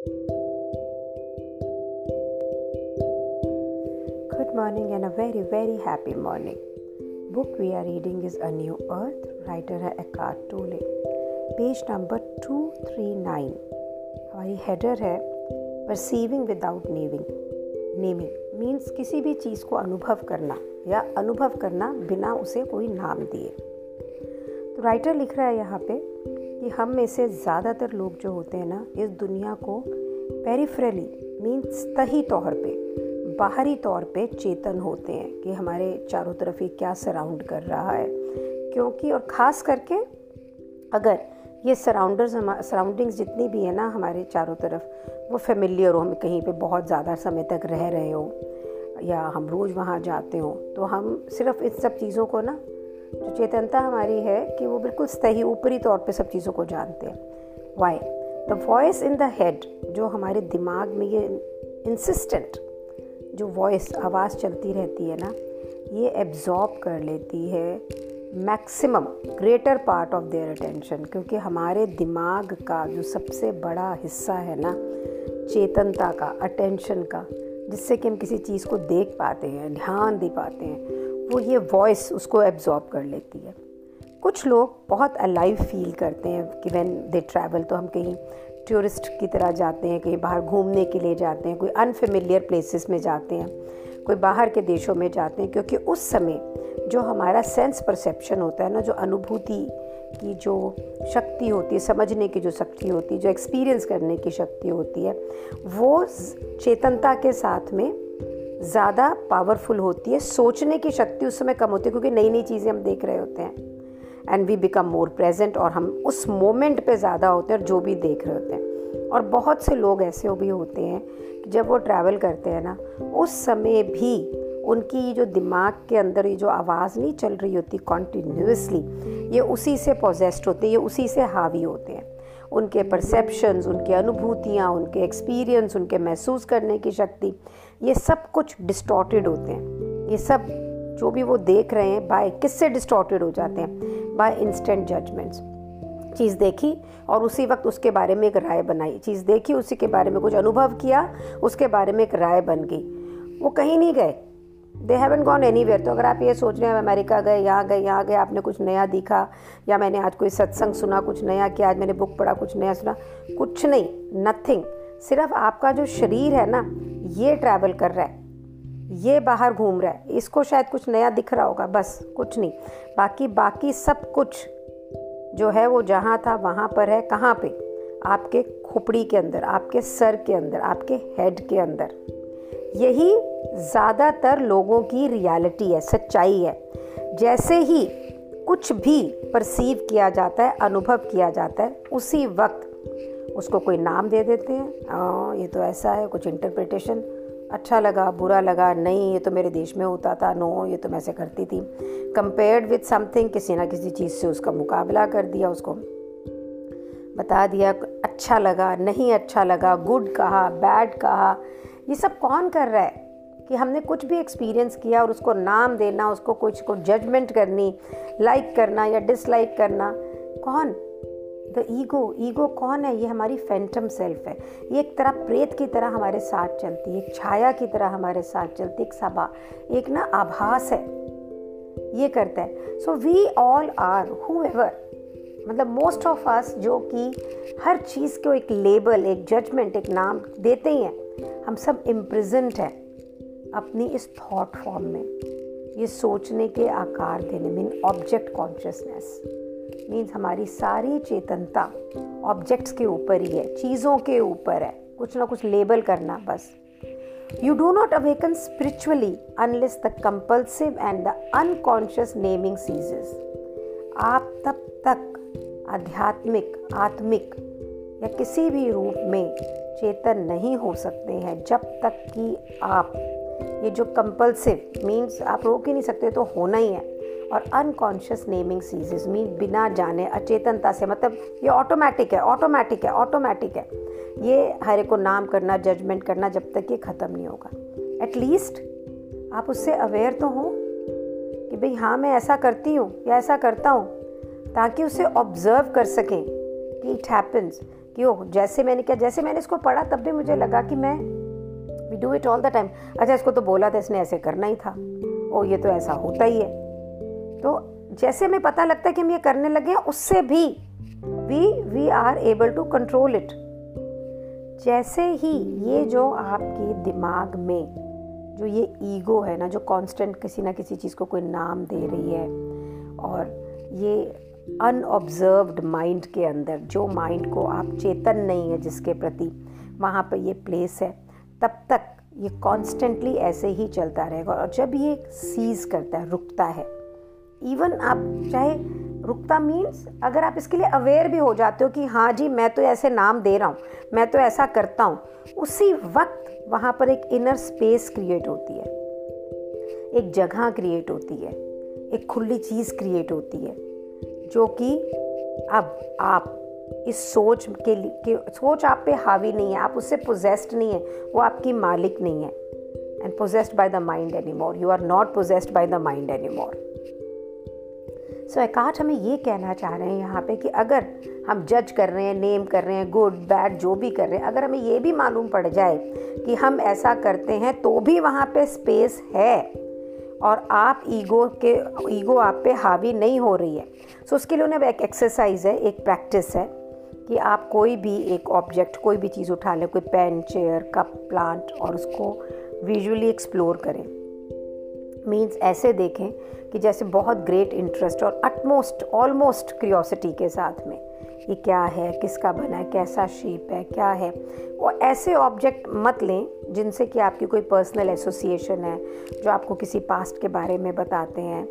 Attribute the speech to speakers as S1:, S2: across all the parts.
S1: Good morning and a very very happy morning. Book we are reading is A New Earth, writer है Eckhart Tolle. Page number 239. हमारी header है perceiving without naming naming means किसी भी चीज़ को अनुभव करना या अनुभव करना बिना उसे कोई नाम दिए तो राइटर लिख रहा है यहाँ पे कि हम में से ज़्यादातर लोग जो होते हैं ना, इस दुनिया को पेरिफ्रली मीन्स तही तौर पे, बाहरी तौर पे चेतन होते हैं कि हमारे चारों तरफ़ ये क्या सराउंड कर रहा है। क्योंकि और ख़ास करके अगर ये सराउंडर्स सराउंडिंग्स जितनी भी है ना हमारे चारों तरफ़, वो फेमिलियर हो, हम कहीं पे बहुत ज़्यादा समय तक रह रहे हो, या हम रोज़ वहाँ जाते हो तो हम सिर्फ़ इन सब चीज़ों को ना जो चेतनता हमारी है कि वो बिल्कुल सही, ऊपरी तौर पे सब चीज़ों को जानते हैं। Why the voice in the head जो हमारे दिमाग में ये इंसिस्टेंट जो वॉइस आवाज़ चलती रहती है ना, ये एब्जॉर्ब कर लेती है maximum greater part of their attention क्योंकि हमारे दिमाग का जो सबसे बड़ा हिस्सा है ना, चेतनता का अटेंशन का, जिससे कि हम किसी चीज़ को देख पाते हैं, ध्यान दे पाते हैं वो ये वॉइस उसको एब्जॉर्ब कर लेती है। कुछ लोग बहुत अलाइव फील करते हैं कि वैन दे ट्रैवल तो हम कहीं टूरिस्ट की तरह जाते हैं, कहीं बाहर घूमने के लिए जाते हैं, कोई अनफेमिलियर प्लेसेस में जाते हैं, कोई बाहर के देशों में जाते हैं, क्योंकि उस समय जो हमारा सेंस परसेप्शन होता है ना, जो अनुभूति की जो शक्ति होती है, समझने की जो शक्ति होती है, जो एक्सपीरियंस करने की शक्ति होती है, वो चेतनता के साथ में ज़्यादा पावरफुल होती है। सोचने की शक्ति उस समय कम होती है, क्योंकि नई नई चीज़ें हम देख रहे होते हैं। And we become more present और हम उस मोमेंट पे ज़्यादा होते हैं और जो भी देख रहे होते हैं। और बहुत से लोग ऐसे भी होते हैं कि जब वो ट्रैवल करते हैं ना, उस समय भी उनकी जो दिमाग के अंदर ये जो आवाज़ नहीं चल रही होती कॉन्टीन्यूसली ये उसी से पोजेस्ड होते हैं, ये उसी से हावी होते हैं। उनके परसेप्शंस उनके अनुभूतियाँ, उनके एक्सपीरियंस उनके महसूस करने की शक्ति, ये सब कुछ डिस्टॉर्टेड होते हैं। ये सब जो भी वो देख रहे हैं बाय किससे डिस्टॉर्टेड हो जाते हैं? बाय इंस्टेंट जजमेंट्स चीज़ देखी और उसी वक्त उसके बारे में एक राय बनाई। चीज़ देखी, उसी के बारे में कुछ अनुभव किया, उसके बारे में एक राय बन गई। वो कहीं नहीं गए। They haven't gone anywhere तो अगर आप ये सोच रहे हैं अमेरिका गए, यहाँ गए यहाँ गए, आपने कुछ नया दिखा, या मैंने आज कोई सत्संग सुना, कुछ नया किया, आज मैंने बुक पढ़ा, कुछ नया सुना, कुछ नहीं नथिंग सिर्फ़ आपका जो शरीर है ना, ये ट्रैवल कर रहा है, ये बाहर घूम रहा है, इसको शायद कुछ नया दिख रहा होगा, बस, कुछ नहीं. बाकी बाकी सब कुछ जो है वो जहाँ था, वहाँ पर है, कहाँ पे? आपके खोपड़ी के अंदर, आपके सर के अंदर, आपके हेड के अंदर. यही ज़्यादातर लोगों की रियलिटी है, सच्चाई है। जैसे ही कुछ भी परसीव किया जाता है, अनुभव किया जाता है, उसी वक्त उसको कोई नाम दे देते हैं। हाँ ये तो ऐसा है, कुछ इंटरप्रिटेशन अच्छा लगा, बुरा लगा, नहीं, ये तो मेरे देश में होता था नो ये तो मैं ऐसे करती थी। कंपेयर्ड विथ समथिंग किसी ना किसी चीज़ से उसका मुकाबला कर दिया, उसको बता दिया अच्छा लगा, नहीं अच्छा लगा गुड कहा बैड कहा ये सब कौन कर रहा है? कि हमने कुछ भी एक्सपीरियंस किया और उसको नाम देना, उसको कुछ को जजमेंट करनी लाइक करना या डिसलाइक करना, कौन? द ईगो ईगो कौन है? ये हमारी फैंटम सेल्फ है। ये एक तरह प्रेत की तरह हमारे साथ चलती है, एक छाया की तरह हमारे साथ चलती एक सभा एक ना आभास है। ये करता है। So we all are who मतलब मोस्ट ऑफ़ अस जो कि हर चीज़ को एक लेबल एक जजमेंट एक नाम देते ही हैं। हम सब इम्प्रेजेंट हैं अपनी इस थॉट फॉर्म में, ये सोचने के आकार देने में ऑब्जेक्ट कॉन्शियसनेस मीन्स हमारी सारी चेतनता ऑब्जेक्ट्स के ऊपर ही है, चीज़ों के ऊपर है। कुछ ना कुछ लेबल करना बस। You do not awaken spiritually unless the compulsive and the unconscious naming ceases आप तब तक आध्यात्मिक, आत्मिक या किसी भी रूप में चेतन नहीं हो सकते हैं जब तक कि आप, ये जो कंपल्सिव मीन्स आप रोक ही नहीं सकते तो होना ही है। और अनकॉन्शियस नेमिंग सीजेस मीन बिना जाने, अचेतनता से मतलब ये ऑटोमेटिक है ऑटोमेटिक है ऑटोमेटिक है। ये हर को नाम करना जजमेंट करना जब तक ये ख़त्म नहीं होगा। एटलीस्ट आप उससे अवेयर तो हो कि भाई हाँ मैं ऐसा करती हूँ या ऐसा करता हूँ, ताकि उसे ऑब्ज़र्व कर सकें कि इट हैपन्स क्यों जैसे मैंने क्या, जैसे मैंने इसको पढ़ा, तब भी मुझे लगा कि मैं we do it all the time अच्छा इसको तो बोला था, इसने ऐसे करना ही था। ओ, ये तो ऐसा होता ही है। तो जैसे हमें पता लगता है कि हम ये करने लगे हैं, उससे भी we we are able to control it जैसे ही ये जो आपके दिमाग में, जो ये ईगो है ना, जो कांस्टेंट किसी ना किसी चीज़ को कोई नाम दे रही है, और ये अनऑब्जर्व्ड माइंड के अंदर, जो माइंड को आप चेतन नहीं है जिसके प्रति, वहाँ पर ये प्लेस है। तब तक ये कॉन्स्टेंटली ऐसे ही चलता रहेगा और जब ये सीज करता है, रुकता है इवन आप चाहे, रुकता मीन्स अगर आप इसके लिए अवेयर भी हो जाते हो कि हाँ जी, मैं तो ऐसे नाम दे रहा हूँ, मैं तो ऐसा करता हूँ, उसी वक्त वहाँ पर एक इनर स्पेस क्रिएट होती है। एक जगह क्रिएट होती है, एक खुली चीज़ क्रिएट होती है। जो कि अब आप इस सोच के लिए सोच आप पे हावी नहीं है, आप उससे पोजेस्ड नहीं है, वो आपकी मालिक नहीं है। And possessed by the mind any more you are not possessed by the mind any more so Eckhart हमें ये कहना चाह रहे हैं यहाँ पे कि अगर हम जज कर रहे हैं नेम कर रहे हैं गुड बैड जो भी कर रहे हैं, अगर हमें ये भी मालूम पड़ जाए कि हम ऐसा करते हैं तो भी वहाँ पे स्पेस है। और आप ईगो के ईगो आप पे हावी नहीं हो रही है। सो उसके लिए उन्हें एक एक्सरसाइज है, एक प्रैक्टिस है कि आप कोई भी एक ऑब्जेक्ट कोई भी चीज़ उठा लें, कोई पेन चेयर कप प्लांट और उसको विजुअली एक्सप्लोर करें। मीन्स ऐसे देखें कि जैसे बहुत ग्रेट इंटरेस्ट और अटमोस्ट ऑलमोस्ट क्रियोसिटी के साथ में। ये क्या है, किसका बना है, कैसा शेप है, क्या है। वो ऐसे ऑब्जेक्ट मत लें जिनसे कि आपकी कोई पर्सनल एसोसिएशन है, जो आपको किसी पास्ट के बारे में बताते हैं।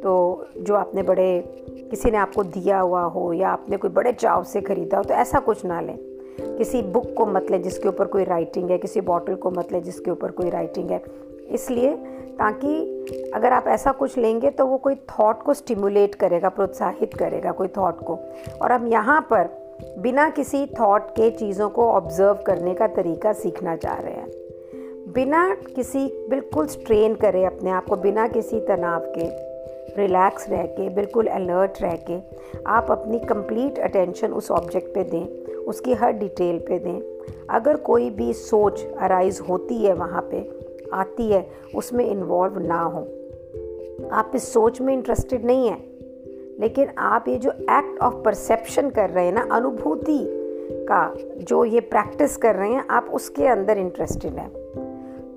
S1: तो जो आपने बड़े, किसी ने आपको दिया हुआ हो या आपने कोई बड़े चाव से ख़रीदा हो तो ऐसा कुछ ना लें। किसी बुक को मत लें जिसके ऊपर कोई राइटिंग है, किसी बॉटल को मत लें जिसके ऊपर कोई राइटिंग है। इसलिए ताकि अगर आप ऐसा कुछ लेंगे तो वो कोई थॉट को स्टिमुलेट करेगा, प्रोत्साहित करेगा, कोई थॉट को। और हम यहाँ पर बिना किसी थॉट के चीज़ों को ऑब्ज़र्व करने का तरीका सीखना चाह रहे हैं। बिना किसी, बिल्कुल स्ट्रेन करें अपने आप को, बिना किसी तनाव के रिलैक्स रह के, बिल्कुल अलर्ट रह के, आप अपनी कंप्लीट अटेंशन उस ऑब्जेक्ट पे दें, उसकी हर डिटेल पे दें। अगर कोई भी सोच अराइज होती है वहाँ पे आती है, उसमें इन्वॉल्व ना हो। आप इस सोच में इंटरेस्टेड नहीं है, लेकिन आप ये जो एक्ट ऑफ़ परसेप्शन कर रहे हैं ना, अनुभूति का जो ये प्रैक्टिस कर रहे हैं, आप उसके अंदर इंटरेस्टेड हैं।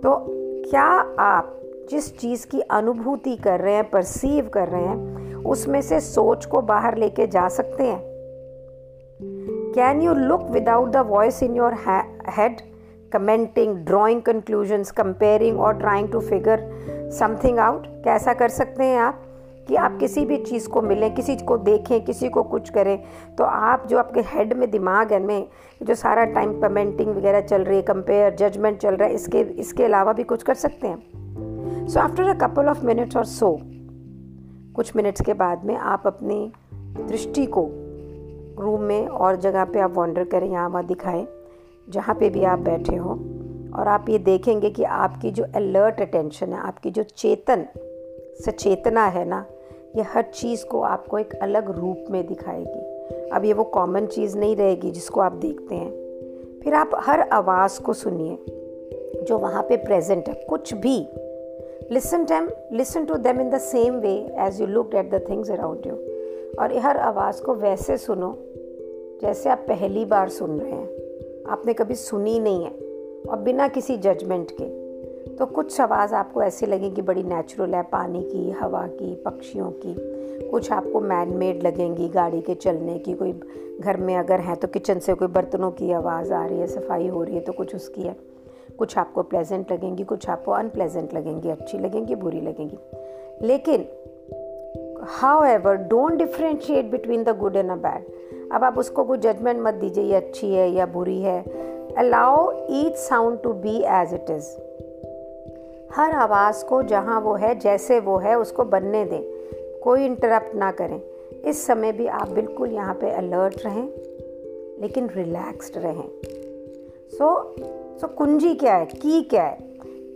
S1: तो क्या आप जिस चीज़ की अनुभूति कर रहे हैं परसीव कर रहे हैं, उसमें से सोच को बाहर लेके जा सकते हैं? Can you look without the voice in your head commenting drawing conclusions comparing और trying to figure something out कैसा कर सकते हैं आप कि आप किसी भी चीज़ को मिलें, किसी को देखें, किसी को कुछ करें तो आप जो आपके हेड में, दिमाग है में, जो सारा टाइम कमेंटिंग वगैरह चल रही है कंपेयर जजमेंट चल रहा है, इसके इसके अलावा भी कुछ कर सकते हैं। So after a couple of minutes और सो कुछ मिनट्स के बाद में आप अपनी दृष्टि को रूम में और जगह पे आप वॉन्डर करें, यहाँ वहाँ दिखाएँ। जहाँ पे भी आप बैठे हो और आप ये देखेंगे कि आपकी जो अलर्ट अटेंशन है, आपकी जो चेतन, सचेतना है ना, ये हर चीज़ को आपको एक अलग रूप में दिखाएगी। अब ये वो कॉमन चीज़ नहीं रहेगी जिसको आप देखते हैं। फिर आप हर आवाज़ को सुनिए, जो वहाँ पे प्रेजेंट है, कुछ भी। Listen then listen to them in the same way as you look at the things around you और हर आवाज़ को वैसे सुनो, जैसे आप पहली बार सुन रहे हैं। आपने कभी सुनी नहीं है और बिना किसी जजमेंट के। तो कुछ आवाज़ आपको ऐसी लगेगी बड़ी नेचुरल है, पानी की, हवा की, पक्षियों की। कुछ आपको मैन मेड लगेंगी, गाड़ी के चलने की, कोई घर में अगर है तो किचन से कोई बर्तनों की आवाज़ आ रही है, सफ़ाई हो रही है तो कुछ उसकी है। कुछ आपको प्लेजेंट लगेंगी, कुछ आपको अनप्लेजेंट लगेंगी, अच्छी लगेंगी, बुरी लगेंगी। लेकिन however don't differentiate between the good and a bad अब आप उसको कोई जजमेंट मत दीजिए, ये अच्छी है, या बुरी है। Allow each sound to be as it is हर आवाज़ को जहाँ वो है, जैसे वो है, उसको बनने दें। कोई इंटरप्ट ना करें। इस समय भी आप बिल्कुल यहाँ पे अलर्ट रहें, लेकिन रिलैक्स्ड रहें। सो सो कुंजी क्या है? की क्या है?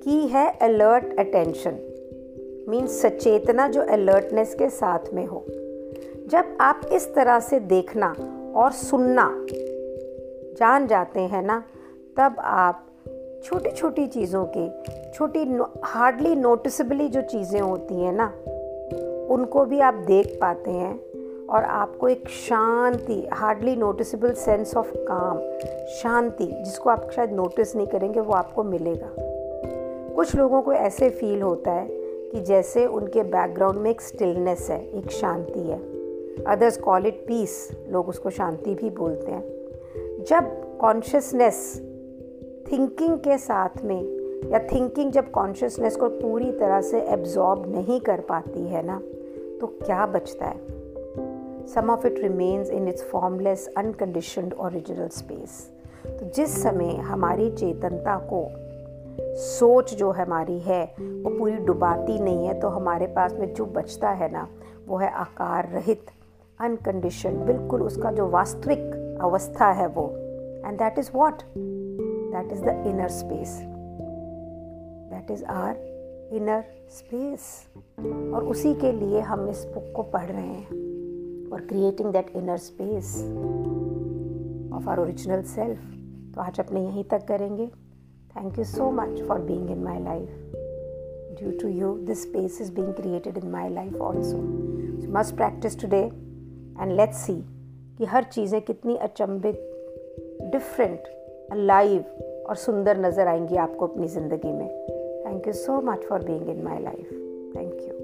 S1: की है अलर्ट अटेंशन मीन्स सचेतना जो अलर्टनेस के साथ में हो। जब आप इस तरह से देखना और सुनना जान जाते हैं ना, तब आप छोटी छोटी चीज़ों के, छोटी हार्डली नोटिसबली जो चीज़ें होती हैं ना, उनको भी आप देख पाते हैं और आपको एक शांति hardly noticeable sense of calm शांति, जिसको आप शायद नोटिस नहीं करेंगे, वो आपको मिलेगा। कुछ लोगों को ऐसे फील होता है कि जैसे उनके बैकग्राउंड में एक स्टिलनेस है, एक शांति है। अदर्स कॉल इट पीस लोग उसको शांति भी बोलते हैं। जब कॉन्शियसनेस थिंकिंग के साथ में या थिंकिंग जब कॉन्शियसनेस को पूरी तरह से एब्जॉर्ब नहीं कर पाती है ना तो क्या बचता है? Some of it remains in its formless unconditioned original space तो जिस समय हमारी चेतनता को सोच जो हमारी है, वो पूरी डुबाती नहीं है तो हमारे पास में जो बचता है ना, वो है आकार रहित। अनकंडीशन बिल्कुल उसका जो वास्तविक अवस्था है वो। And that is what that is the inner space that is our inner space और उसी के लिए हम इस बुक को पढ़ रहे हैं। और creating that inner space of our original self तो आज अपने यहीं तक करेंगे। Thank you so much for being in my life due to you this space is being created in my life also must practice today and let's see कि हर चीज़ें कितनी अचंभित डिफरेंट लाइव और सुंदर नज़र आएँगी आपको अपनी ज़िंदगी में। Thank you so much for being in my life thank you